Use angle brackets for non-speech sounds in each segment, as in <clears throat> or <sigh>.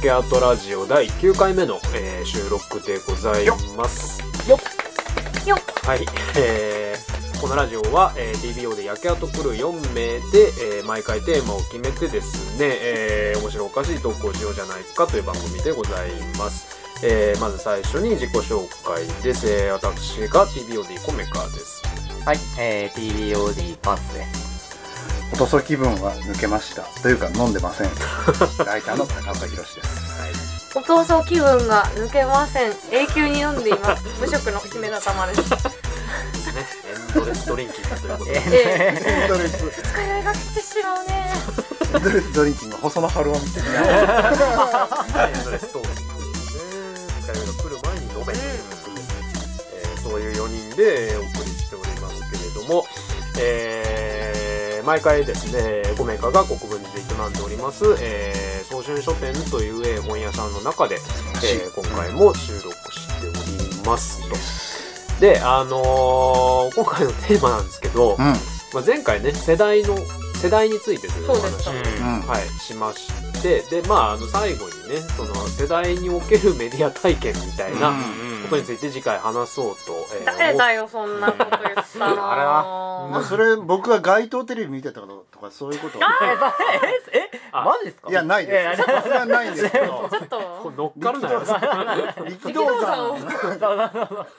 はい、えー、では TBOD の焼け跡ラジオ第9回目の、えー収録でございますよよはい、えー、このラジオは、えー、TBO で焼け跡来る4名で、えー毎回テーマを決めてですね、えー面白おかしい投稿をしようじゃないかという番組でございます。えーまず最初に自己紹介です。えー私が TBOD コメカです。はい、えー、TBOD パンツです。おとそ気分は抜けました。というか飲んでません。<laughs> ライターの高岡宏です。お父さん気分が抜けません。永久に飲んでいます。<laughs> 無職の姫田玉です。ですね。エンドレスドリンキングということで。えエンドレスー、使い合いが来てしまうね。エンドレスドリンキング細野晴臣的な。エンドレストーリーですね。使いが来る前に飲めというえーそういう4人でえーお送りしておりますけれども、えー毎回ですね、5名家が国分寺で営んでおります、えー、早春書店というえー本屋さんの中で、えー今回も収録しておりますと。で、あのー今回のテーマなんですけど、うん。まあ、前回ね、世代の、世代についてというおそうです。話を、うんはい、しまして、で、まあ、あの、最後にね、その、世代におけるメディア体験みたいなことについて次回話そうと、えー誰だよそんなこと言ったの。<laughs> あれまあそれ僕が街頭テレビ見てたこととかそういうこと <laughs> え、え、あマジですか？いやないです。さすがにないんです。け <laughs> どちょっと。これ乗っかるなよ。力道山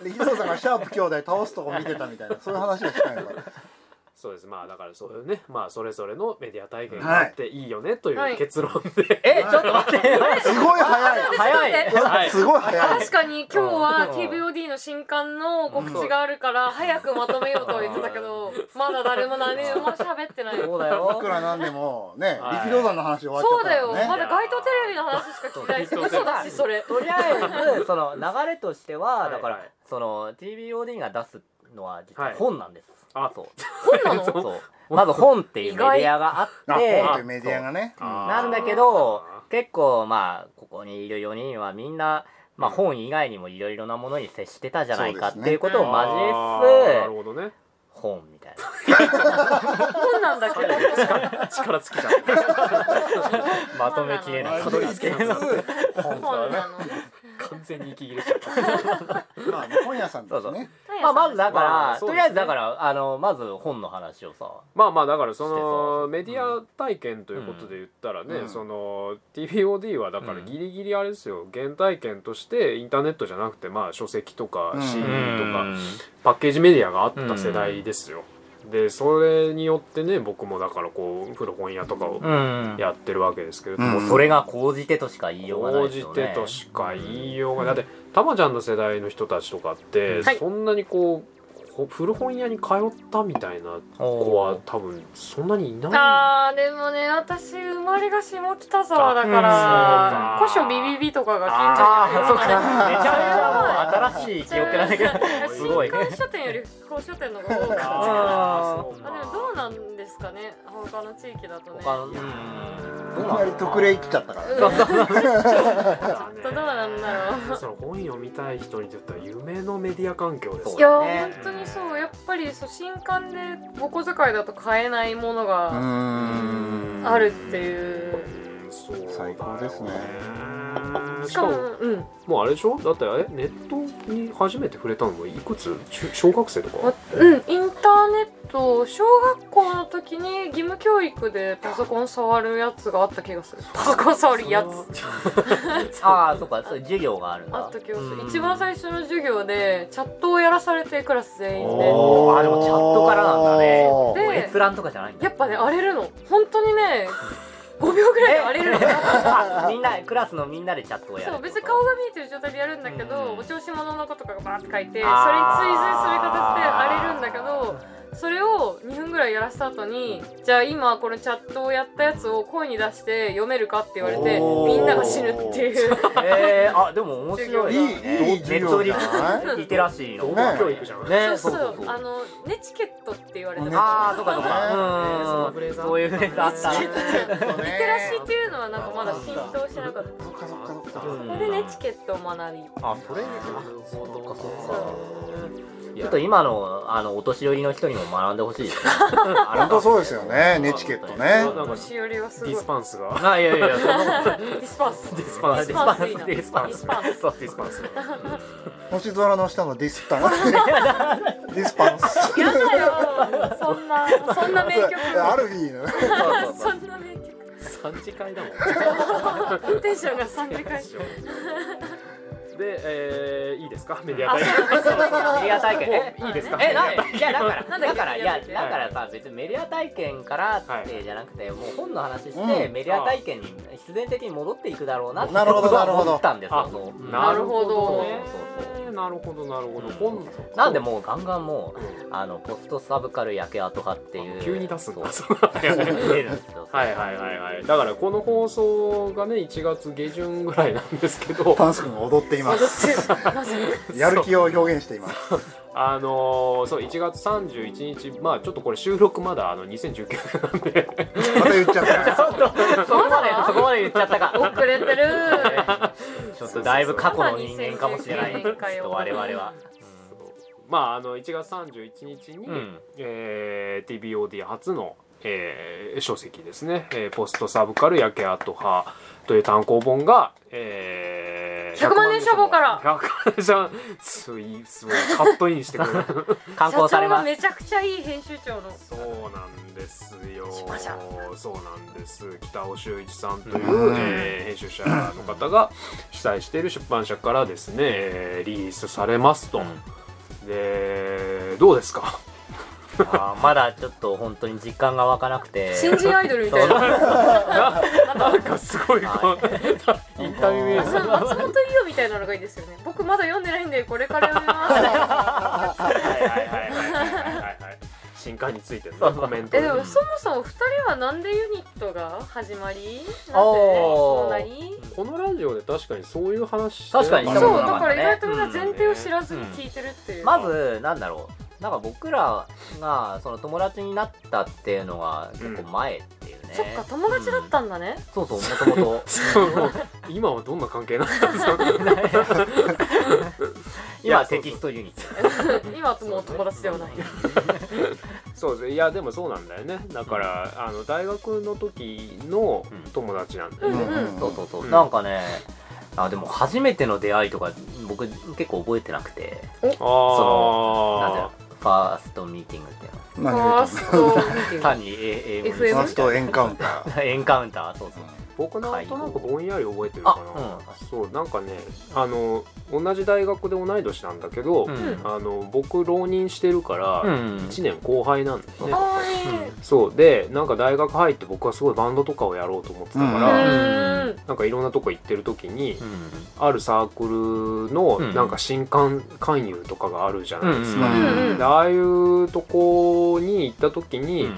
力道山がシャープ兄弟倒すとこ見てたみたいな。そういう話がしたいのかなそうです。まあ、だからそういうね、まあ、それぞれのメディア体験があっていいよねという結論で。<laughs> え、ちょっと待って。<laughs> すごい早い。早い。はい。すごい早い。確かに今日は TBOD の新刊の告知があるから早くまとめようとは言ってたけどまだ誰も何も喋ってない。そうだよ。いく。らなんでもねはい。力道山の話終わっちゃそうだよ。まだ街頭テレビの話しか聞いてないし。嘘だしそれ。とりあえず、その流れとしては、だからその TBOD が出すのは実ははい本なんです。あそう。本なの？<laughs> そう。まず本っていうメディアがああって、本というメディアがねなんだけど、結構まあ、ここにいる4人はみんな、まあ本以外にもいろいろなものに接してたじゃないかっていうことをあ交ーえなるほどね。つ、本みたいな。本なんだけど力尽きちゃった。<laughs> まとめきれない。たどり着けなくなって本なの完全に息切れちゃった。まあ本屋さんですね。まあまずだから、まあそうですね。とりあえずだから、あの、まず本の話をさ、まあまあだからそのメディア体験ということで言ったらね、うん。その TBOD はだからギリギリあれですよ。原体験としてインターネットじゃなくてまあ書籍とかうん。CD とかパッケージメディアがあった世代ですよ。でそれによってね僕もだからこう古本屋とかをうん。やってるわけですけれどうん。も、それが講じてとしか言いようがないですよね。てとしか言いようがない、だってたまちゃんの世代の人たちとかって、はい。そんなにこうほ古本屋に通ったみたいな子は多分そんなにいない。あーでもね私生まれが下北沢だから。あ古書ビビビとかが近ああ、所にそうか。めちあゃめちゃもう新しい記憶なんだけど、<laughs> すごい。新刊書店より古書店の方が多かった。あでもどうなんですかね。他の地域だとね。他の、うん。いきなり特例来ちゃったからね。うん。ちょっとどうなんだろう。<laughs> その本読みたい人にとっては夢のメディア環境ですいや本当にそう。やっぱりそう新刊でお小遣いだと買えないものがん。あるっていう。最高ですねしかもうん。もうあれでしょ？だってあれネットに初めて触れたの？もいくつ？中小学生とか？わうん。インターネット小学校の時に義務教育でパソコン触るやつがあった気がする。パソコン触るやつ。<laughs> ああ、そっか、そう授業があるんだ。あった気がする。うん。一番最初の授業でチャットをやらされてクラス全員で。あでもチャットからなんだね。閲覧とかじゃないんだ。やっぱね荒れるの。本当にね5秒ぐらいで荒れるのあ <laughs> みんな、クラスのみんなでチャットをやる。そう別に顔が見えてる状態でやるんだけど、うん。お調子者の子とかがバーって書いてそれに追随する形で荒れるんだけどそれを2分ぐらいやらせた後にじゃあ今このチャットをやったやつを声に出して読めるかって言われてみんなが死ぬっていう。えー、あ、でも面白い。いいいい授業じゃないリテラシーの。ね。教育じゃん。ね、そう。そうそうあのネチケットって言われてああ、そうかそうねか。うん。フレーズあった。そういうフレーズあった。リテラシーっていうのはなんかまだ浸透してなかった。そっかそっかそっか。うんそれでネチケットを学び。あ、それ、なるほどそうちょっと今のあのお年寄りの人にも学んでほしいですね。<laughs> 本当そうですよね。ネチケットね。年寄りはすごい。ディスパンスが。あいやいやいやディスパンス。ディスパンス。ディスパンスディスパンス。ディスパンス。そうディスパンス。星空の下のディスタン。<laughs> ディスパンス。やだよ。そんなそんな名曲。アルフィーの。そんな名曲。三次会だもん。テンションが3時間で、えー、いいですか？メディアあ体そうそう。そうメディア体験。えいいですか？えないやだから。なんだからいやだからさ別にメディア体験。からっはい。てじゃなくてもう本の話してうんメディア体験に必然的に戻っていくだろうなってなるほど僕はなるほど思ったんですよあそうなるほどねそうそうなるほどなるほどうん本なんでもうガンガンもううんあのポストサブカル焼け跡派っていう急に出すんだそうそう出るんですよはいはいはいはい。だからこの放送がね1月下旬ぐらいなんですけど。パンス君が踊っていま踊す？やる気を表現しています。あのー、そう1月31日まあちょっとこれ収録まだあの2019年なんで。また言っちゃった。そこまでそこまで言っちゃったか。遅れてる。<laughs> ちょっとだいぶ過去の人間かもしれない我々は。まああの1月31日に、うん。えー TBOD 初の、えー書籍ですね、えーポストサブカル焼け跡派」という単行本が、えー100万年書房から。100万年書。すごいすごい。カットインしてくれる。<laughs> 刊社長行されます。がめちゃくちゃいい編集長の。そうなんですよ。そうなんです。北尾修一さんという、うん。えー編集者の方が主催している出版社からですね、えーリリースされますと、でどうですか？あーまだちょっと本当に実感が湧かなくて。新人アイドルみたいな。なんかすごいこうインタビュー。松本伊代みたいなのがいいですよね。僕まだ読んでないんでこれから読みます。はいはいはいはいはいはい。はい新刊についてのねコメント。えでもそもそも2人はなんでユニットが始まり？このラジオで確かにそういう話確かになそうだから意外とみんな前提を知らずに？聞いてるっていう、まずなんだろうなんか僕らがその友達になったっていうのが結構前っていうね、そっか友達だったんだね、そうそうもともと今はどんな関係なんですか今はテキストユニット。<laughs> 今はもう友達ではない。<laughs> そうです。いやでもそうなんだよね。だから、あの大学の時の友達なんだよね、うん。うんそうそうそう、うん。なんかねあでも初めての出会いとか僕結構覚えてなくて。あそのなんだろあうファーストミーティングっていうフ何ァーストミーティング。の単に英英語に FM ファーストエンカウンター。エンカウンターそうそう僕なんとなくぼんやり覚えてるかな、あそうなんかねあの同じ大学で同い年なんだけど、うん。あの僕浪人してるからうん。1年後輩なんだよね、あそう。でなんか大学入って僕はすごいバンドとかをやろうと思ってたから、ーうん。うんなんかいろんなとこ行ってる時に、うん。あるサークルのうん。なんか新刊勧誘とかがあるじゃないですか、うん。うん。でああいうとこに行った時に、うん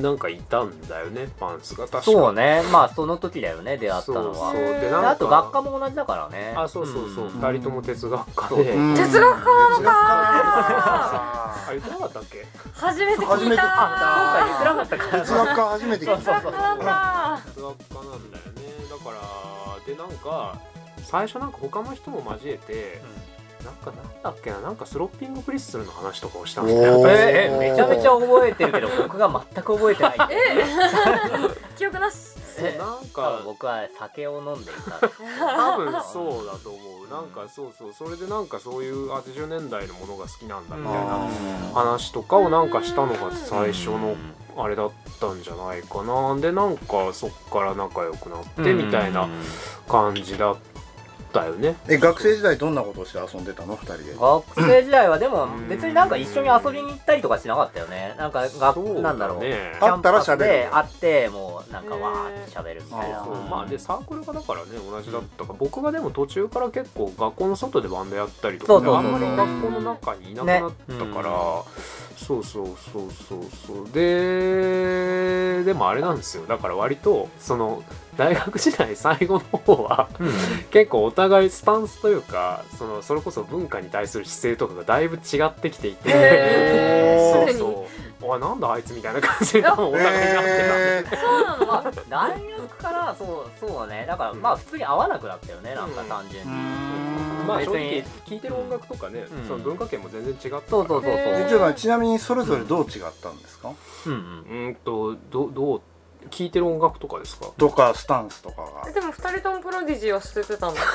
なんかいたんだよねパンツが確か。そうね。まあその時だよね出会ったのは。そうそう。ででなんか。あと学科も同じだからね。あそうそうそう、ん。二人とも哲学科で、哲学科なのか。あ言ってなかったっけ？初めて聞い初めて聞いたた言ってなかったか哲学科初めて聞いた。哲学科なんだ。哲学科なんだよね。だからでなんか最初なんか他の人も交えて、なんかなんだっけななんかスロッピングブリッスルの話とかをしたんだよおー。ええめちゃめちゃ覚えてるけど僕が全く覚えてない。記憶なし。そうなん多か分僕は酒を飲んでいた。多分そうだと思う。なんかそうそうそれでなんかそういう80年代のものが好きなんだみたいな話とかをなん。かしたのが最初のあれだったんじゃないかなでなんかそっから仲良くなってみたいな感じだったよね。え学生時代どんなことをして遊んでたの？二人で。学生時代はでもうん。別になんか一緒に遊びに行ったりとかしなかったよね。なんか学そうなんだろう。ねキャンパス会ったら喋るで会ってもうなんかわーって喋るみたいな。あそう。まあでサークルがだからね同じだったか。ら僕がでも途中から結構学校の外でバンドやったりとかねそうそうそう。あんまり学校の中にいなくなったから、ね。そうそうそうそうそう。ででもあれなんですよ。だから割とその大学時代最後の方はうん。結構お互いスタンスというかそのそれこそ文化に対する姿勢とかがだいぶ違ってきていて、へー。そうそう。おいなんだあいつみたいな感じのお互いになってたえそうなの。まあ大学からそうそうね。だからまあ普通に会わなくなったよねなんか単純に、ーまあ正直聴いてる音楽とかね、うん。その文化圏も全然違ってた。からそうそうそう。そうえちなみにそれぞれどう違ったんですか、うんうん。うーんとどどう聴いてる音楽とかですか？とかスタンスとかが。でも二人ともプロディジーは捨ててたんだ <laughs>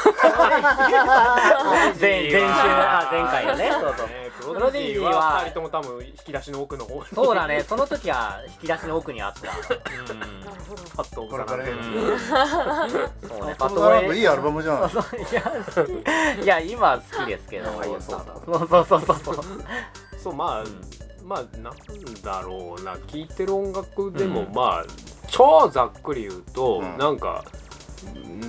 前前週あ前回のね。そうそう。ねプロディジーは。2人とも多分引き出しの奥の方。にそうだね。その時は引き出しの奥にあった。パッとこれから幼ね。うんそうねトム・ザ・ランドいいアルバムじゃない？や今好きですけどそうだそうそうそうそうそう。そうまあ、まあなんだろうな。聴いてる音楽でも、うん。まあ超ざっくり言うと、うん。なんか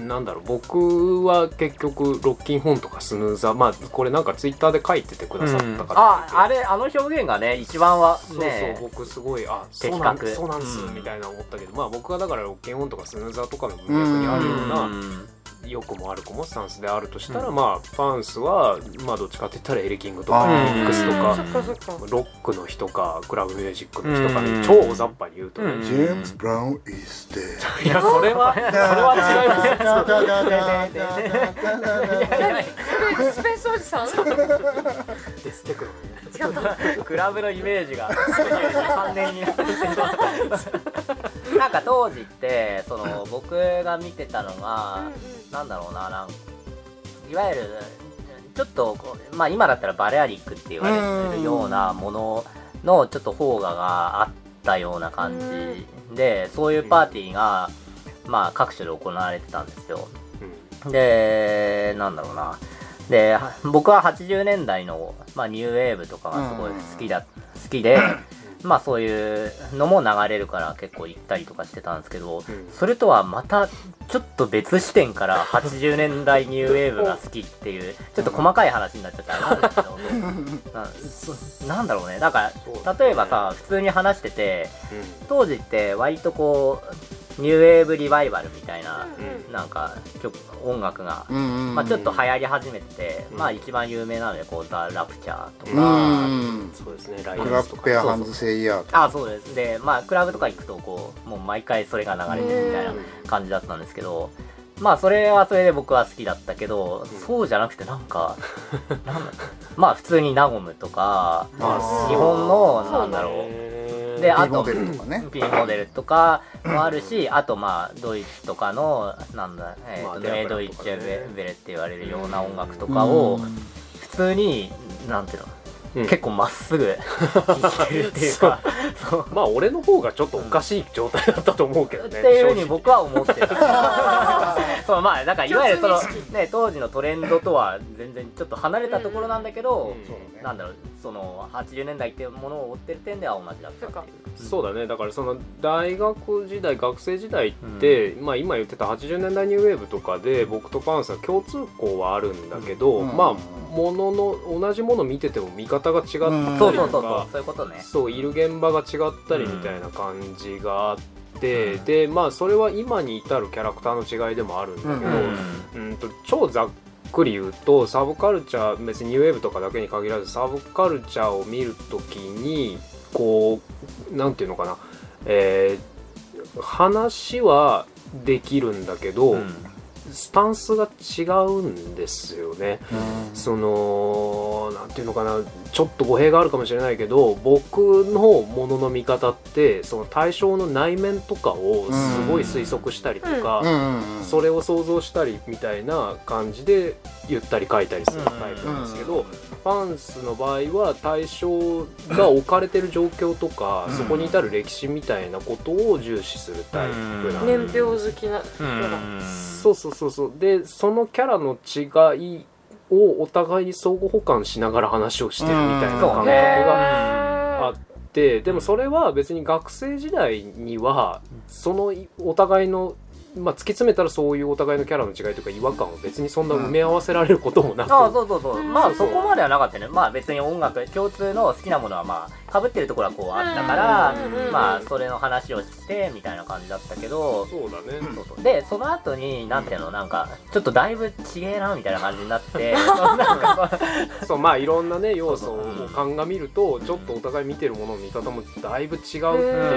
なんだろう僕は結局ロッキンホンとかスヌーザーまあこれなんかツイッターで書いててくださった方ああれあの表現がね一番はそうねそう僕すごいあそう的なん確。そうなんです、うん。みたいな思ったけどまあ僕はだからロッキンホンとかスヌーザーとかの文脈にあるようなうん良くも悪くもスタンスであるとしたら、まあファンスはまあどっちかって言ったらエレキングとかうんミックスとかロックの人かクラブミュージックの人かうん。に超大雑把に言うとね、うん。ジェームス・ブラウン is dead. いやそれは <laughs> それは違います <laughs> 何スペースおじさん？デステクノ違ったクラブのイメージが。3年になってるなんか当時ってその僕が見てたのが、なんだろうななんいわゆるちょっとこうまあ今だったらバレアリックって言われてるようなもののちょっと邦画があったような感じ。でそういうパーティーがまあ各所で行われてたんですよ。でなんだろうなでは僕は80年代の、まあ、ニューウェーブとかがすごい好きだ、好きで <clears throat> まあそういうのも流れるから結構行ったりとかしてたんですけど、うん。それとはまたちょっと別視点から80年代ニューウェーブが好きっていうちょっと細かい話になっちゃったあれなんですけど。なそなんだろうね。なんか例えばさ普通に話してて当時って割とこうニューウェーブリバイバルみたいななんか曲音楽が、うんまあ、ちょっと流行り始めてて、うん。まあ一番有名なのでこうザ・ラプチャーとうか、んそうですねライクラップブとかペアハンズ・セイヤーとか。あそうです。でまあクラブとか行くとこうもう毎回それが流れてるみたいな感じだったんですけどまあそれはそれで僕は好きだったけど、うん。そうじゃなくてなんか <laughs> まあ普通にナゴムとか日本のなんだろううであとピーモデルとかモデルとかもあるし、あとまあドイツとかのなんだ、えとデアブラとかね。ネドイッチェベベレって言われるような音楽とかを普通になんていうの、うん。結構まっすぐ聴けるっていうか。そう。まあ俺の方がちょっとおかしい状態だったと思うけどね。っていうふうに僕は思ってた <laughs> そうまあなんかいわゆるそのね当時のトレンドとは全然ちょっと離れたところなんだけど、うん。そうだね。なんだろうその80年代っていうものを追ってる点では同じだった。っていうそうだね。だからその大学時代学生時代って、まあ今言ってた80年代ニューウェーブとかで僕とパンサー共通項はあるんだけど、うん。まあものの同じもの見てても見方が違ったりとか、うん。そうそうそうそうそういうことね。そういる現場が違ったりみたいな感じがあって、でまあそれは今に至るキャラクターの違いでもあるんだけど、うん。うんと超ざっくり言うとサブカルチャー別にニューウェーブとかだけに限らずサブカルチャーを見るときにこうなんていうのかな、えー話はできるんだけど、うんスタンスが違うんですよね。そのなんていうのかな。ちょっと語弊があるかもしれないけど僕のものの見方ってその対象の内面とかをすごい推測したりとか、それを想像したりみたいな感じで言ったり書いたりするタイプなんですけど、ファンスの場合は対象が置かれてる状況とか、うん。そこに至る歴史みたいなことを重視するタイプなんで年表好きなそうそうそうそうでそのキャラの違いをお互いに相互補完しながら話をしてるみたいなうん感覚がへあってでもそれは別に学生時代にはそのお互いのまあ、突き詰めたらそういうお互いのキャラの違いとか違和感を別にそんな埋め合わせられることもなく、ああそうそうそう。まあそこまではなかったね。まあ別に音楽共通の好きなものはまあかぶってるところはこうあったからうんうんうんまあそれの話をしてみたいな感じだったけどそうだね、そうそう。でその後になんていうのなんかちょっとだいぶちげえなみたいな感じになってなんか <laughs> そうまあいろんなね要素を鑑みるとちょっとお互い見てるものの見方もだいぶ違うってい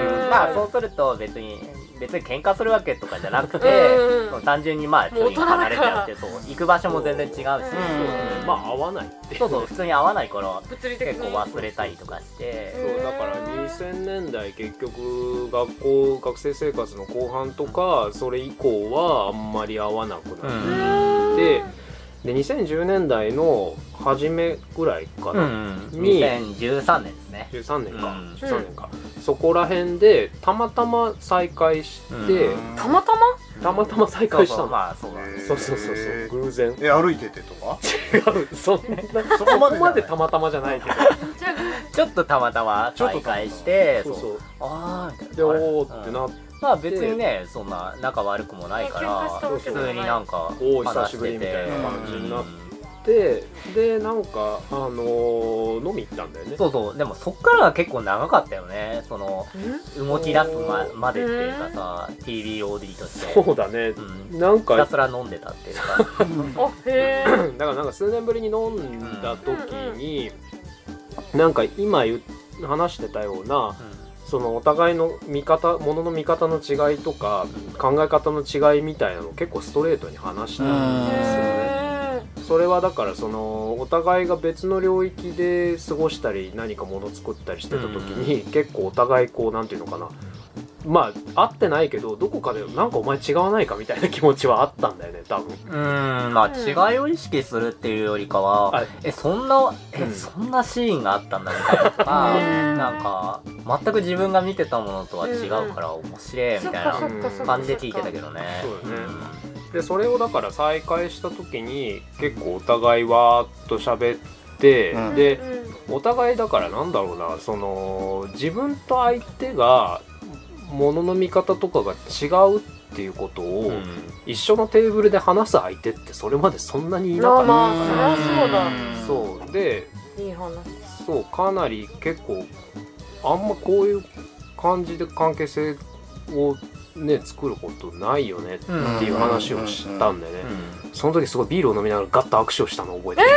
う、うん。まあそうすると別に別に喧嘩するわけとかじゃなくて、単純にまあ距離が離れちゃってそう行く場所も全然違うし、うんまあ合わないっていう。そうそう普通に合わないから物理的に。結構忘れたりとかして、そうだから2000年代結局学校学生生活の後半とかそれ以降はあんまり合わなくなうん。って、で2010年代の初めぐらいかな、うん、に2013年ですね。13年か、うん。13年か、そこら辺でたまたま再会して、うん。たまたま？たまたま再そうそう。会したのまあそうだねそうそうそうそう。偶然。え歩いててとか？違う。そんな <laughs> そこまでそこまでたまたまじゃないけど。じ <laughs> ゃちょっとたまたま再会してそうそう。ああみたいな。でおーってなうんまあ別にねそんな仲悪くもないから普通になんかおー久話しぶりしててみたいな感じになってでなんかあのー飲み行ったんだよね。そうそう。でもそっからが結構長かったよね。そのあ動き出すままでっていうかさ TBOD として。そうだね、うん。なんかひたすら飲んでたっていうか。<laughs> あへえだからなんか数年ぶりに飲んだ時に、なんか今言う話してたようなそのお互いの見方ものの見方の違いとか考え方の違いみたいなのを結構ストレートに話したんですよね。へそれはだからそのお互いが別の領域で過ごしたり何かもの作ったりしてた時に、結構お互いこうなんていうのかなまあ会ってないけどどこかでなんかお前違わないかみたいな気持ちはあったんだよね多分。うんまあ違いを意識するっていうよりかは、あえそんなえ、うん。そんなシーンがあったんだみたいな。とかうん。なんか全く自分が見てたものとは違うから面白いみたいな感じで聞いてたけどね。そうだね。でそれをだから再会した時に結構お互いわーっと喋って、うん。でうん。お互いだからなんだろうなその自分と相手がものの見方とかが違うっていうことを、うん。一緒のテーブルで話す相手ってそれまでそんなにいなかった、まあまあそりゃそうだ。そう。でいい話。そうかなり結構あんまこういう感じで関係性をね作ることないよねっていう話をしたんだよね、その時すごいビールを飲みながらガッと握手をしたのを覚えてる、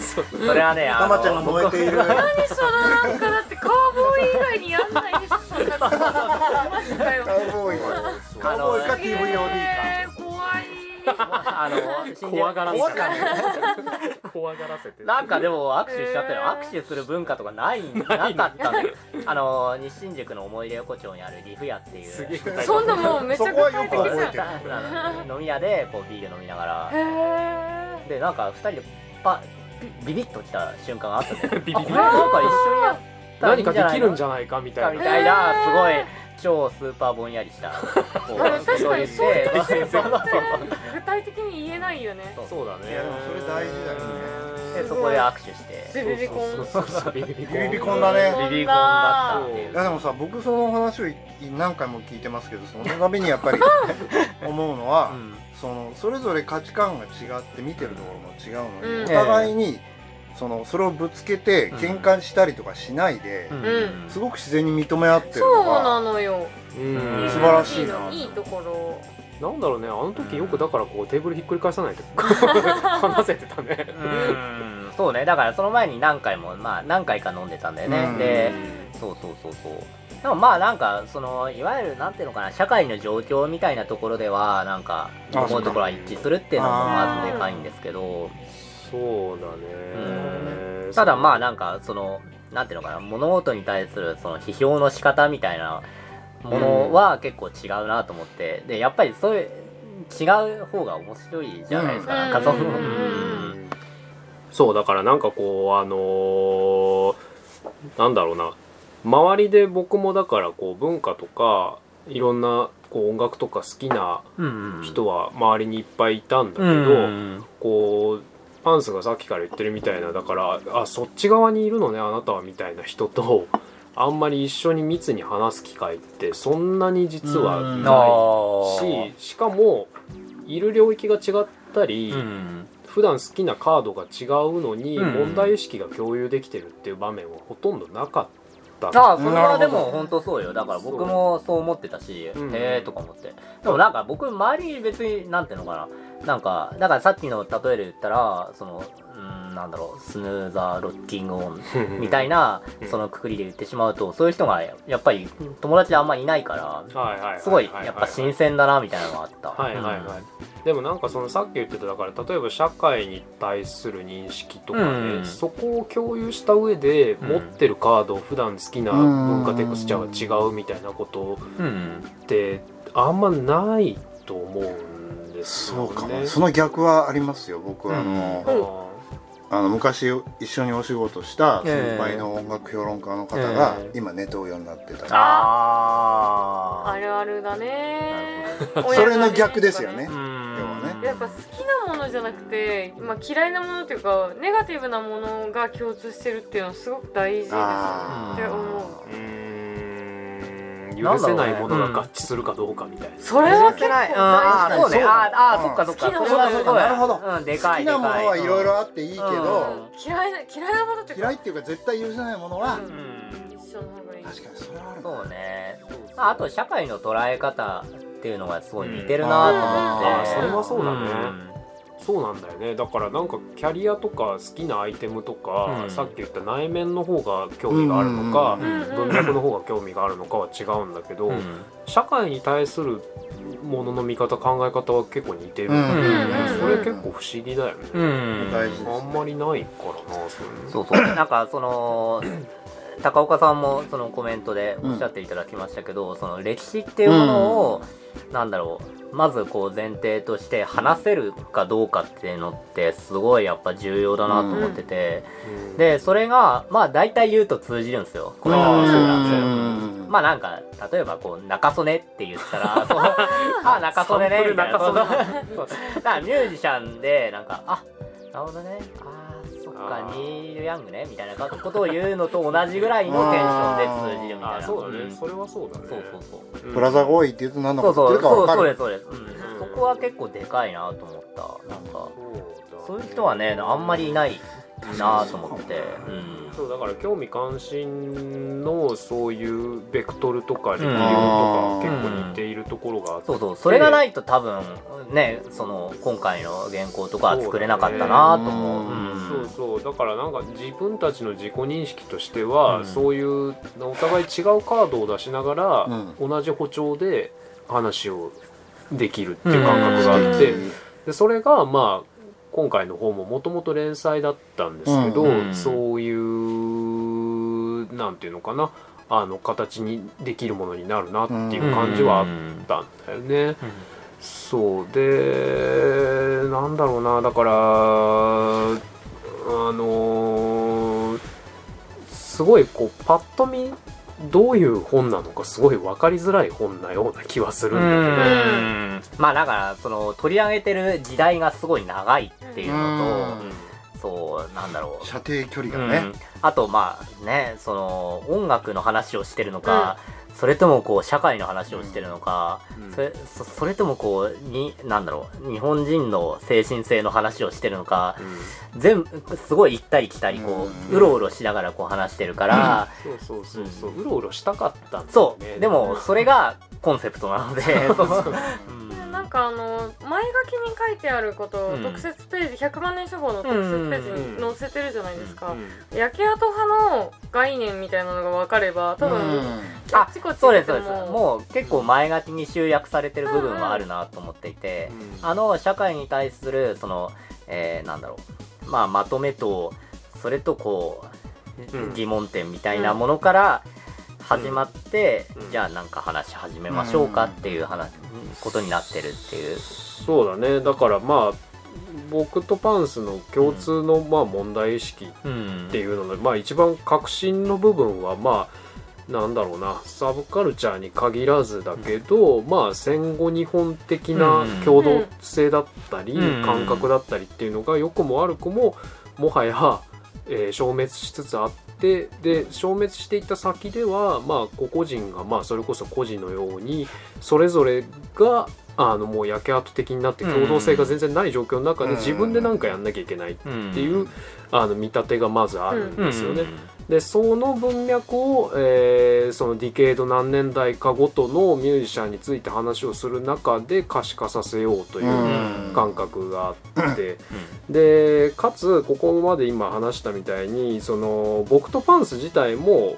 そう。それはねあのたまちゃんが燃えている。何そのなんかだってカーボーイ以外にやんないカウボーイカウボーイか TVOD えー怖いあの怖がらせ怖が怖がらせてなんかでも握手しちゃったよ、握手する文化とかないなかったんだよあの西新宿の思い出横丁にあるリフ屋っていうそんなもうめちゃく覚えじゃんてる。あの飲み屋でこうビール飲みながらへでなんか二人でパビビビッときた瞬間があった。んだよビビビあこれなんか一緒にやったら何かできるんじゃゃないかみたいな。たいなすごい超スーパーぼんやりした。<laughs> こうあ確かにそういうそうそうそうそう具体的に言えないよね。そう。そうだね。いやでもそれ大事だよね。でそこで握手して。ビビビコン。そうそうそうビビビコンビビビコンだねビビコンだった。っていういやでもさ僕その話をい何回も聞いてますけどその度にやっぱり <laughs> 思うのは、うん。そのそれぞれ価値観が違って見てるところも違うのに、うん。お互いにそのそれをぶつけてうん。喧嘩したりとかしないで、うん。すごく自然に認め合ってるそうのがなのよ。うん。素晴らしいな。のいいところ。なんだろうね。あの時よくだからこうテーブルひっくり返さないで <laughs> 話せてたね。うん。そうね。だからその前に何回もまあ何回か飲んでたんだよね、うん。でそうそうそうそう。でもまあなんかそのいわゆるなんていうのかな社会の状況みたいなところではなんかあ思うところは一致するっていうのもまずでかいんですけどそうだね。ただまあなんかそのなんていうのかな物事に対するその批評の仕方みたいなものは結構違うなと思ってでやっぱりそういう違う方が面白いじゃないですか、うん。なんかその、うんうんそうだからなんかこうあのーなんだろうな。周りで僕もだからこう文化とかいろんなこう音楽とか好きなうん人は周りにいっぱいいたんだけど、うん。こうパンスがさっきから言ってるみたいなだからあそっち側にいるのねあなたはみたいな人とあんまり一緒に密に話す機会ってそんなに実はうん。ないししかもいる領域が違ったり、うん。普段好きなカードが違うのにうん。問題意識が共有できてるっていう場面はほとんどなかった。ああそれはでも本当そうよ。だから僕もそう思ってたし、うん。へえとか思って。でもなんか僕周りに別になんていうのかななんかだからさっきの例えで言ったらそのうんなんだろうスヌーザーロッキングオン <laughs> みたいなうん。そのくくりで言ってしまうとそういう人がやっぱり友達であんまいないからすごいやっぱ新鮮だなみたいなのがあった。はいはいはい、でもなんかそのさっき言ってただから例えば社会に対する認識とかね、うん。そこを共有した上でうん。持ってるカード普段好きな文化テクスチャーが違うみたいなことってあんまないと思うんですよね。そうかも。その逆はありますよ僕は。ああの、ーあの昔一緒にお仕事した先輩の音楽評論家の方がええ。今ネトウヨになってたり、ああるあるだね。なそれの逆ですよね。やっぱ好きなものじゃなくて、まあ、嫌いなものっていうかネガティブなものが共通してるっていうのはすごく大事ですあって思う。うーん許せないものが合致するかどうかみたいな。それは結構ないうん。あーそうね。そうあーあそっかそっか。好きなものそれはすごいなるほど。うんで好かいでかい。きなものはいろいろあっていいけど、うん。嫌いな嫌いなものっていうか。嫌いっていうか絶対許せないものは、うん。うん一緒の方がいい確かにそれはあるなそうね。まああと社会の捉え方っていうのがすごい似てるなと思って、それはそうだね。んそうなんだよね。だからなんかキャリアとか好きなアイテムとか、うん。さっき言った内面の方が興味があるのか、うんうん文脈の方が興味があるのかは違うんだけど、うん。社会に対するものの見方考え方は結構似てる、うん。うんそれ結構不思議だよね、あんまりないからなそういうの。そうそう。<coughs> なんかその高岡さんもそのコメントでおっしゃっていただきましたけど、その歴史っていうものを、なんだろうまずこう前提として話せるかどうかっていうのってすごいやっぱ重要だなと思ってて、うん。でそれがまあ大体言うと通じるんですよ。これがなんですよ。うんまあなんか例えばこう中曽根って言ったら <laughs> そう。あ中曽根ねみたいな。ミュージシャンでなんかあなるほどね。あっかニール・ヤングねみたいなことを言うのと同じぐらいのテンションで通じるみたいな。あそうだね、んそれはそうだね。そうそうそう。うんブラザーボーイって言うと何のそうこと言そうそうってるか分かる。そうですそうです、うん、そこは結構でかいなと思った。なんかそういう人はねあんまりいないなと思って。て、うん。そうだから興味関心のそういうベクトルとか理由とうんか結構似ているところがあって、そうそうそれがないと多分ねその今回の原稿とかは作れなかったなと思う。ねうんそうそう。だからなんか自分たちの自己認識としては、うん。そういうお互い違うカードを出しながら、う同じ歩調で話をできるっていう感覚があって、うん。でそれがまあ今回の本ももともと連載だったんですけど、うん。そういうなんていうのかなあの形にできるものになるなっていう感じはあったんだよね。そう。でなんだろうなだからあのーすごいこうパッと見どういう本なのかすごい分かりづらい本なような気はするんだけど、うん。まあだからその取り上げてる時代がすごい長いっていうのと、そうなんだろう。射程距離うん。がね、あとまあねその音楽の話をしてるのか、それともこう社会の話をしてるのか、うん。それそそれともこうになんだろう日本人の精神性の話をしてるのか全部すごい行ったり来たりこう、ううんろうろしながらこう話してるから、そうそうそうそう、う。ろうろしたかったんだよそう。ねでもそれがコンセプトなので <laughs> そうう。んなんかあの前書きに書いてあることをうん。特設ページ100万年書房の特設ページに載せてるじゃないですか、うん。焼け跡派の概念みたいなのが分かれば多分、あっちこっちそうですそうです。ももう結構前書きに集約されてる部分はあるなと思っていて、うん。あの社会に対するその、えーなんだろう、まあ、まとめとそれとこう、うん。疑問点みたいなものから始まって、うん。じゃあなんか話し始めましょうかっていう話、ことになってるっていう。そうだね。だからまあ僕とパンスの共通のまあ問題意識うん。っていうので、まあ一番革新の部分はまあなんだろうな。サブカルチャーに限らずだけど、まあ戦後日本的な共同性だったり、うん。感覚だったりっていうのが良くも悪くももはや、えー消滅しつつあってで消滅していった先ではまあ個々人がまあそれこそ個人のようにそれぞれがあのもう焼け跡的になって共同性が全然ない状況の中でうん自分で何かやんなきゃいけないっていう、あの見立てがまずあるんですよね。でその文脈を、えーそのディケード何年代かごとのミュージシャンについて話をする中で可視化させようといううん感覚があって、でかつここまで今話したみたいにその僕とパンス自体も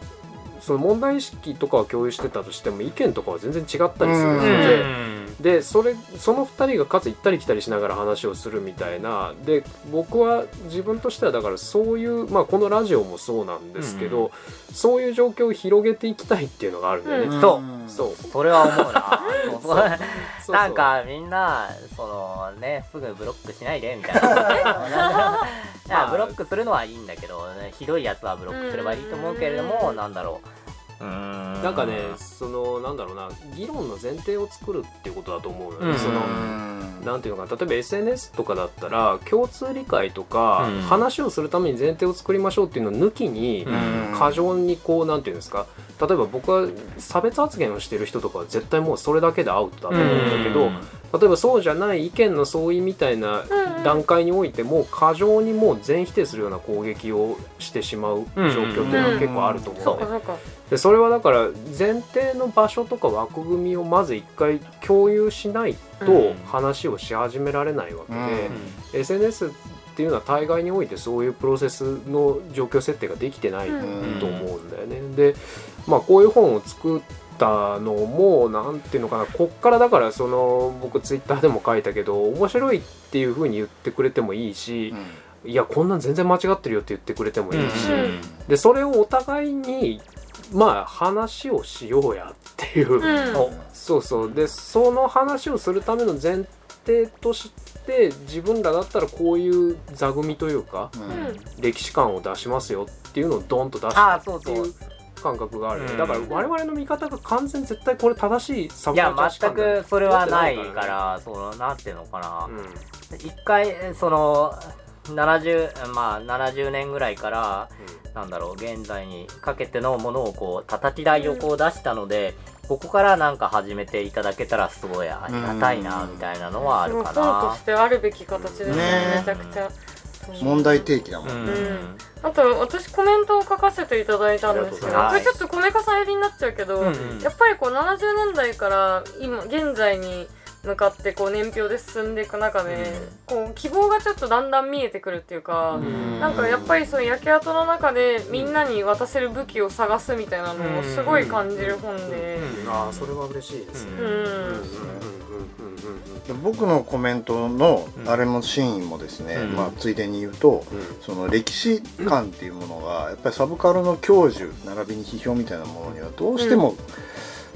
その問題意識とかは共有してたとしても意見とかは全然違ったりするので。でそれその2人がかつ行ったり来たりしながら話をするみたいな。で僕は自分としてはだからそういう、まあ、このラジオもそうなんですけど、そういう状況を広げていきたいっていうのがあるんだよね。うん。そう。そう。それは思うな。<laughs> そう。そう。そうそう。なんかみんなそのねすぐブロックしないでみたいな。<laughs> ブロックするのはいいんだけど、ね、ひどいやつはブロックすればいいと思うけれども、うん。なんだろうなんかねそのなんだろうな議論の前提を作るっていうことだと思うよね。うん。そのなんていうのかな例えば SNS とかだったら共通理解とか、うん。話をするために前提を作りましょうっていうのを抜きに、うん。過剰にこうなんていうんですか例えば僕は差別発言をしてる人とかは絶対もうそれだけでアウトだと思うんだけど、例えばそうじゃない意見の相違みたいなうん。段階においても過剰にもう全否定するような攻撃をしてしまう状況っていうのは結構あると思うので。それはだから前提の場所とか枠組みをまず一回共有しないとうん。話をし始められないわけで、うん。SNS っていうのは大概においてそういうプロセスの状況設定ができてないうんと思うんだよね。でまあこういう本を作ったのもなんていうのかな。こっからだからその僕ツイッターでも書いたけど面白いっていうふうに言ってくれてもいいし、いやこんなん全然間違ってるよって言ってくれてもいいし、うん。でそれをお互いにまあ話をしようやっていう、うん。おそうそう。でその話をするための前提として自分らだったらこういう座組というか歴史観を出しますよっていうのをドンと出したあそうそうっていう感覚がある。よねうん。だから我々の見方が完全絶対これ正しいサブいやカルチャー全くそれはないからそのなんていうのかな、うん。一回その70まあ70年ぐらいからなんだろう現在にかけてのものをこう叩き台をこう出したので、ここからなんか始めていただけたらすごいありがたいなうん。みたいなのはあるかすごい本となし。てあるべき形ですね。ね。めちゃくちゃ問題提起だもん、うんうん。あと私コメントを書かせていただいたんですけどこれちょっとコメカさん寄りになっちゃうけど、うんうん。やっぱりこう70年代から今現在に向かってこう年表で進んでいく中で、こう希望がちょっとだんだん見えてくるっていうか、ん。なんかやっぱりその焼け跡の中でみんなに渡せる武器を探すみたいなのをすごい感じる本で、うん。ああそれは嬉しいですね。うん。うん。うん。うん。うん。うん。うん。で僕のコメントのうん。あれもシーンもですね、うん。まあ、ついでに言うとうん。その歴史観っていうものがやっぱりサブカルの教授並びに批評みたいなものにはどうしても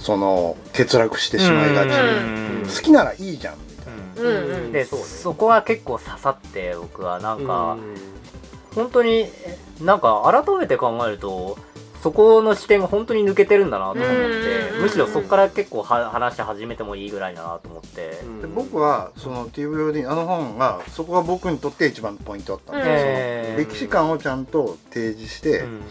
その欠落してしまいがち、うん。好きならいいじゃん。みたいな。うん。うんでそうそねこは結構刺さって僕はなんか、うん。本当になんか改めて考えるとそこの視点が本当に抜けてるんだなと思ってうん。むしろそこから結構は話し始めてもいいぐらいだなと思って。うん。で僕はその TVOD あの本がそこが僕にとって一番のポイントだったんですよ、えー。歴史観をちゃんと提示して、うん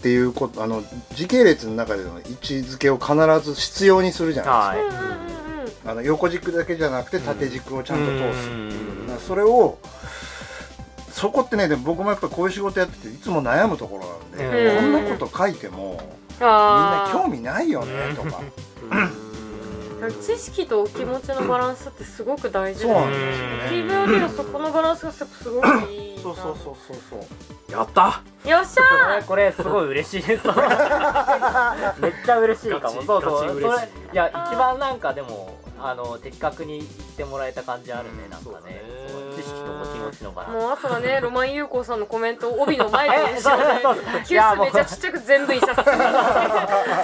っていうことあの時系列の中での位置づけを必ず必要にするじゃないですか、あの横軸だけじゃなくて縦軸をちゃんと通す。っていう、うん。それをそこってねでも僕もやっぱりこういう仕事やってていつも悩むところなんで、うん。こんなこと書いてもみんあーな興味ないよねとか、知識とお気持ちのバランスってすごく大事そうなんでですよね、すね TVO ではそこのバランスがすごくいいな。そうそうそうそうそうやった。よっしゃこれ <laughs> これすごい嬉しいです。<laughs> めっちゃ嬉しいかも。そうそう。それいいや一番なんかでもあの的確に言ってもらえた感じあるねなんかね。知識とお気持ちのバランス。もうあとはね <laughs> ロマン優子さんのコメントを帯の前でえそうそうそう。キュースめっちゃちっちゃく全部印刷する。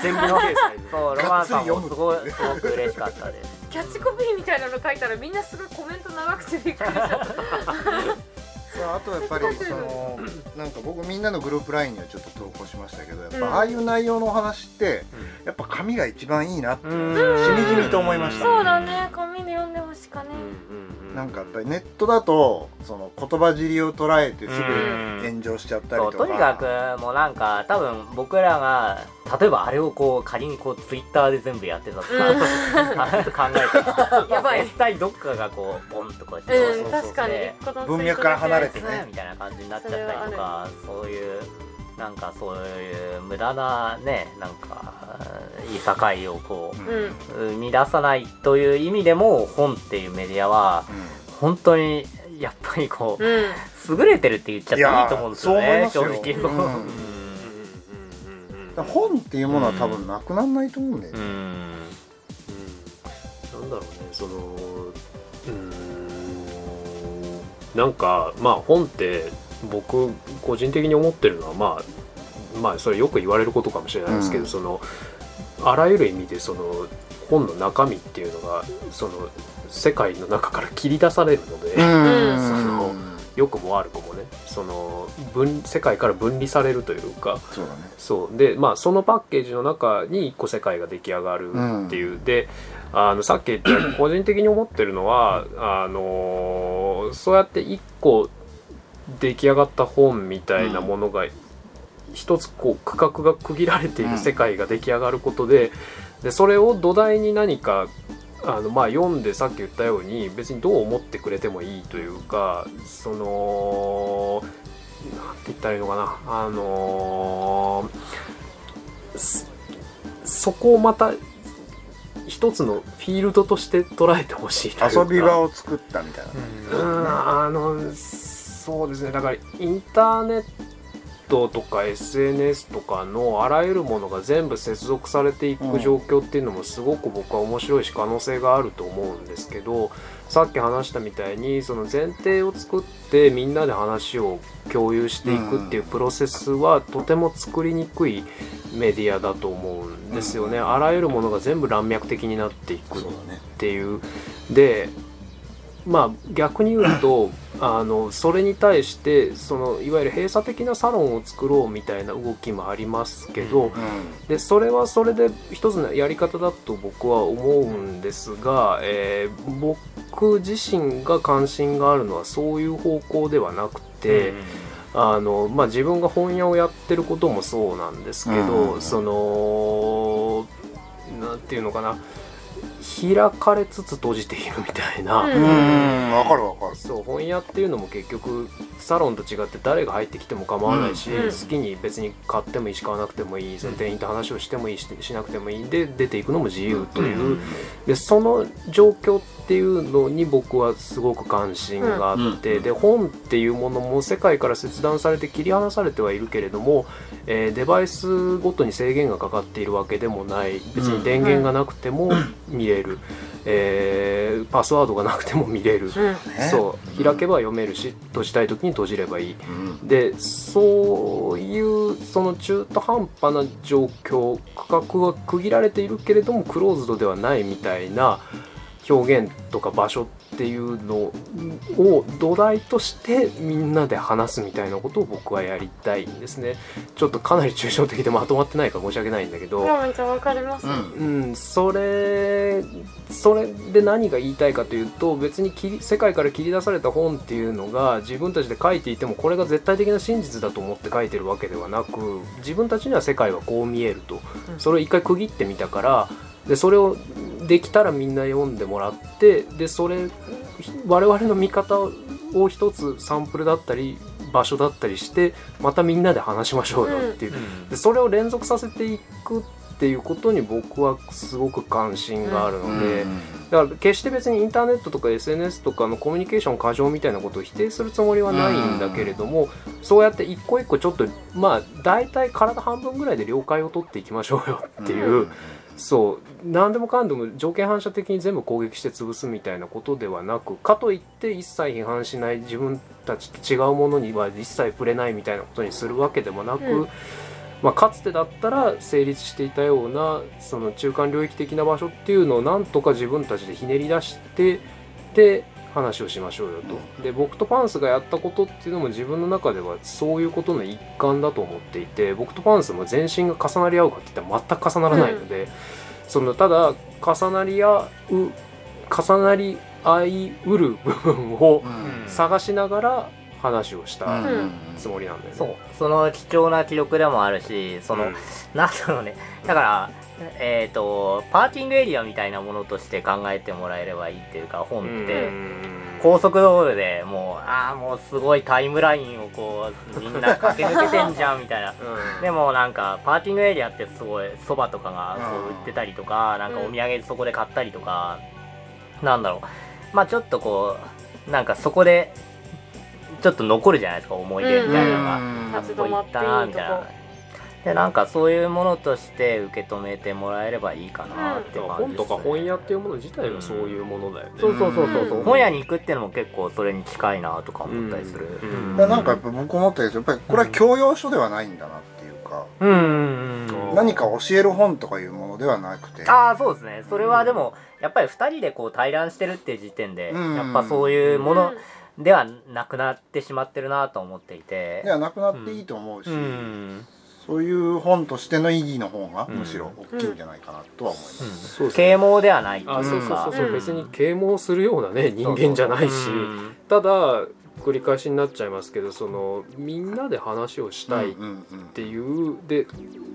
全部の掲載ねそうロマンさんもすごいすごく嬉しかったです。キャッチコピーみたいなの書いたらみんなすごいコメント長くてびっくりしちゃったあとやっぱりそのなんか僕みんなのグループ LINE にはちょっと投稿しましたけどやっうん。ぱああいう内容のお話ってやっぱ紙が一番いいなってしみじみと思いました。そうだね。紙で読んでほしかねなんかやっぱりネットだとその言葉尻を捉えてすうん。ぐ炎上しちゃったりとか。そうとにかくもうなんか多分僕らが例えばあれをこう仮にこうツイッターで全部やってたとか、あと考えたらやばい。絶対どっかがこうボンとこうやってうん確かに。で一個のツイート文脈から離れてね。みたいな感じになっちゃったりとかそういうなんかそういう無駄なねなんかいさかいをこうんうん。う生み出さないという意味でも本っていうメディアは本当にやっぱりこううん。優れてるって言っちゃっていいと思うんですよね正そう思いますよ。直。うん。本っていうものは多分なくならないと思うんだよね、うん。なんだろうねそのうーん。なんかまあ本って僕個人的に思ってるのはまあまあそれよく言われることかもしれないですけど、うん。そのあらゆる意味でその本の中身っていうのがその世界の中から切り出されるので、うん。その良くも悪くもねその分世界から分離されるというかそうだね。そう。でまあそのパッケージの中に一個世界が出来上がるっていう、であのさっき言ったように個人的に思ってるのはあのそうやって一個出来上がった本みたいなものが一つこう区画が区切られている世界が出来上がることででそれを土台に何かあのまあ読んでさっき言ったように別にどう思ってくれてもいいというかそのなんて言ったらいいのかなあのそそこをまた一つのフィールドとして捉えてほしいというか。遊び場を作ったみたいな、うんあのそうですね。だからインターネットとか SNS とかのあらゆるものが全部接続されていく状況っていうのもすごく僕は面白いし可能性があると思うんですけどさっき話したみたいにその前提を作ってみんなで話を共有していくっていうプロセスはとても作りにくいメディアだと思うんですよね。あらゆるものが全部乱脈的になっていくっていう。でまあ逆に言うと <clears throat> あのそれに対してそのいわゆる閉鎖的なサロンを作ろうみたいな動きもありますけど、でそれはそれで一つのやり方だと僕は思うんですが、えー僕自身が関心があるのはそういう方向ではなくて。あのまあ、自分が本屋をやってることもそうなんですけど、うんそのなんていうのかな開かれつつ閉じているみたいな、うん。うんうんわかるわかる。そう本屋っていうのも結局サロンと違って誰が入ってきても構わないし、うん。好きに別に買ってもいいし買わなくてもいいその店員と話をしてもいいししなくてもいいで出ていくのも自由という、でその状況っていうのに僕はすごく関心があって、うん。で本っていうものも世界から切断されて切り離されてはいるけれども、えーデバイスごとに制限がかかっているわけでもない。別に電源がなくても見れる、えーパスワードがなくても見れる、うん。ね。そう。開けば読めるし閉じたい時に閉じればいい。うん。でそういうその中途半端な状況区画が区切られているけれどもクローズドではないみたいな表現とか場所っていうのを土台としてみんなで話すみたいなことを僕はやりたいんですね。ちょっとかなり抽象的でまとまってないから申し訳ないんだけど、めっちゃわかります、うんうん、それそれで何が言いたいかというと別に切り世界から切り出された本っていうのが自分たちで書いていてもこれが絶対的な真実だと思って書いてるわけではなく自分たちには世界はこう見えると。うん。それを一回区切ってみたからでそれをできたらみんな読んでもらってでそれ我々の見方を一つサンプルだったり場所だったりしてまたみんなで話しましょうよっていう。でそれを連続させていくっていうことに僕はすごく関心があるので、だから決して別にインターネットとか SNS とかのコミュニケーション過剰みたいなことを否定するつもりはないんだけれども、そうやって一個一個ちょっとまあ大体体半分ぐらいで了解を取っていきましょうよっていう、うんそう。何でもかんでも条件反射的に全部攻撃して潰すみたいなことではなくかといって一切批判しない自分たちと違うものには一切触れないみたいなことにするわけでもなく、うん。まあ、かつてだったら成立していたようなその中間領域的な場所っていうのをなんとか自分たちでひねり出してで話をしましょうよと。で僕とパンスがやったことっていうのも自分の中ではそういうことの一環だと思っていて僕とパンスも全身が重なり合うかって言ったら全く重ならないので、そのただ重なり合う重なり合いうる部分をうん。探しながら話をしたうん。つもりなんだよね。そう。その貴重な記録でもあるしその、うん。なんだろうね。だからえっ、とパーキングエリアみたいなものとして考えてもらえればいいっていうか本って。高速道路でもうああもうすごいタイムラインをこうみんな駆け抜けてんじゃんみたいな。でもなんかパーキングエリアってすごいそばとかがこう売ってたりとかなんかお土産そこで買ったりとかなんだろう。まあちょっとこうなんかそこでちょっと残るじゃないですか思い出みたいなのが、うん。あそこ行ったなみたいなでなんかそういうものとして受け止めてもらえればいいかなっていう感じ本です、ね。とか本屋っていうもの自体がそういうものだよね、そうそうそうそうそう、うん。本屋に行くっていうのも結構それに近いなとか思ったりする。うん。なんかやっぱ僕思ったけどやっぱりこれは教養書ではないんだなっていうか、うん何か教える本とかいうものではなくて。ああそうですね。それはでもやっぱり2人でこう対談してるっていう時点でうん。やっぱそういうものではなくなってしまってるなと思っていて。ではなくなっていいと思うし、うんそういう本としての意義の方がうん。むしろ大きいんじゃないかなとは思います、啓蒙ではない。っていうそうそう。そうそう、う。ん別に啓蒙するようなね人間じゃないし、うん。ただ繰り返しになっちゃいますけどそのみんなで話をしたいっうんうん。ていう、で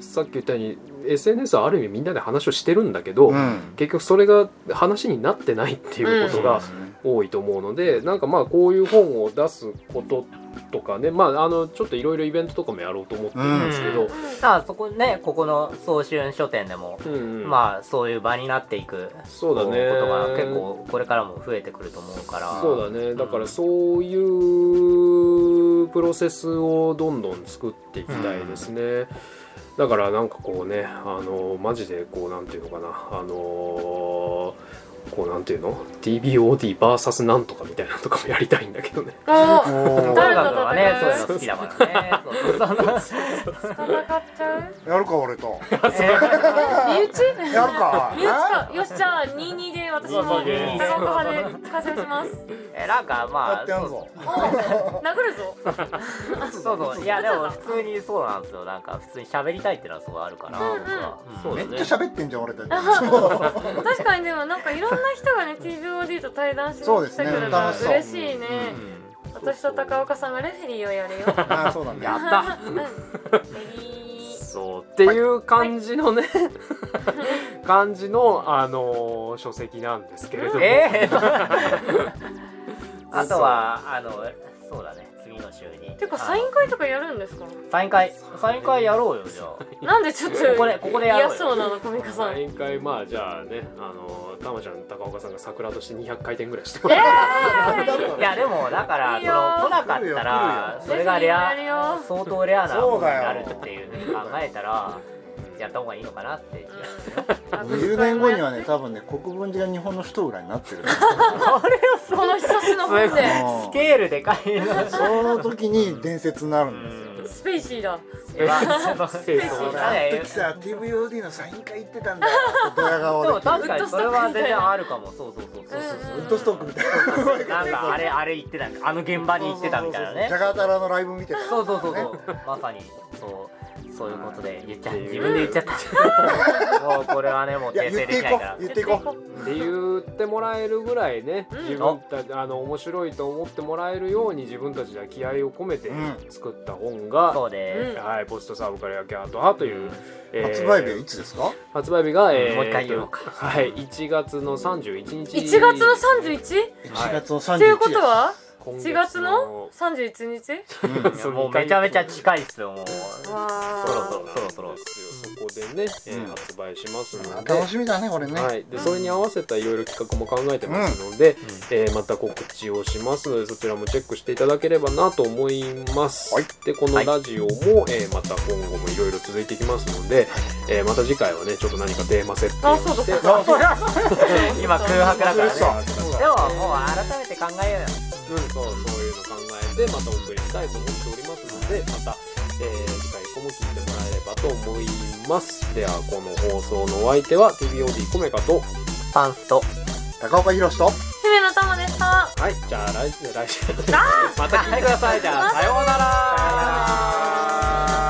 さっき言ったように SNS はある意味みんなで話をしてるんだけど、うん。うん結局それが話になってないっていうことが多いと思うので、なんかまあこういう本を出すこととかね。まああのちょっといろいろイベントとかもやろうと思ってるんですけど、だからそこねここの早春書店でも、うんうん。まあそういう場になっていくそうだね。ことが結構これからも増えてくると思うから。そうだね。だからそういうプロセスをどんどん作っていきたいですね、だからなんかこうねあのマジでこうなんていうのかな。あのこうなんていうの？TBODVS なんとかみたいなのとかもやりたいんだけどね。おおー音楽はねそういうの好きだからねそうそうそう。戦っちゃうやるか俺と身内？やるか。身内か。よしじゃあ22で私もそうそう22高岡派で開催します。えなんかまあ殴るぞ。そうそう。いやでも普通にそうなんですよ。なんか普通に喋りたいっていうのはすごいあるから、めっちゃ喋ってんじゃん俺たち。<laughs> 確かにでもなんかいろんな人がね TVOD と対談しにそうですね。嬉しいね。うん私と高岡さんがレフェリーをやるよ。ああそうだねやったそう。っていう感じのね、感じのあの書籍なんですけれども、えー、あとはあのそうだね次の週に。てかサイン会とかやるんですか？サイン会サイン会やろうよじゃあ。<laughs> なんでちょっとここでここでやろうよ。嫌そうなのコミカさん。毎回まあじゃあねあのたまちゃん高岡さんが桜として200回転ぐらいしてもらういやでもだからそいいよ。の来なかったらそれがレア相当レアなものになるっていうふうに考えたら <laughs> やった方がいいのかなって20 <laughs> 年後にはね多分ね国分寺が日本の首都ぐらいになってる。<laughs> この一冊の本で。うん。スケールでかいな。その時に伝説になるんですよ。スペイシーだ。まあ清掃だ。ねあの時さ TVOD のサイン会行ってたんだよ。ドヤ顔ででも確かにそれは全然あるかも。そうそうそうそうう。んウッドストックみたいな。なんかあれあれ言ってたあの現場に行ってたみたいなね。ジャガータラのライブ見てたそうそうそうそう。まさに。そうそういうことで言っちゃう自分で言っちゃった。もうこれはねもう訂正できないからう。言っていこう。って言ってもらえるぐらいね、うん。自分たあの面白いと思ってもらえるように自分たちが気合を込めてうん。作った本が、そうです、うんはい、ポストサーブから焼けアート派という、えー発売日はいつですか？発売日が、えーもう一回言おうか。はい、1月の31日。1月の 31? 1月の31っていうことは？今1月の？31日？うん。もうめちゃめちゃ近いっすよもう。わそろーそろそろそろそこでね、発売しますので楽しみだねこれねはい、でそれに合わせたいろいろ企画も考えてますので、えーまた告知をしますのでそちらもチェックしていただければなと思います、はいでこのラジオも、えーまた今後もいろいろ続いていきますので、えーまた次回はねちょっと何かテーマ設定をあそうだしてそうだ今空白だからねでももう改めて考えようようん、そうそういうの考えてまたお送りしたいと思っておりますのでまた、えー次回以降も聞いてもらえればと思います。ではこの放送のお相手は TBOD コメカとパンスと高岡宏と姫の玉でした。はいじゃあ来週来週。<laughs> また聞いてください。じゃあさようなら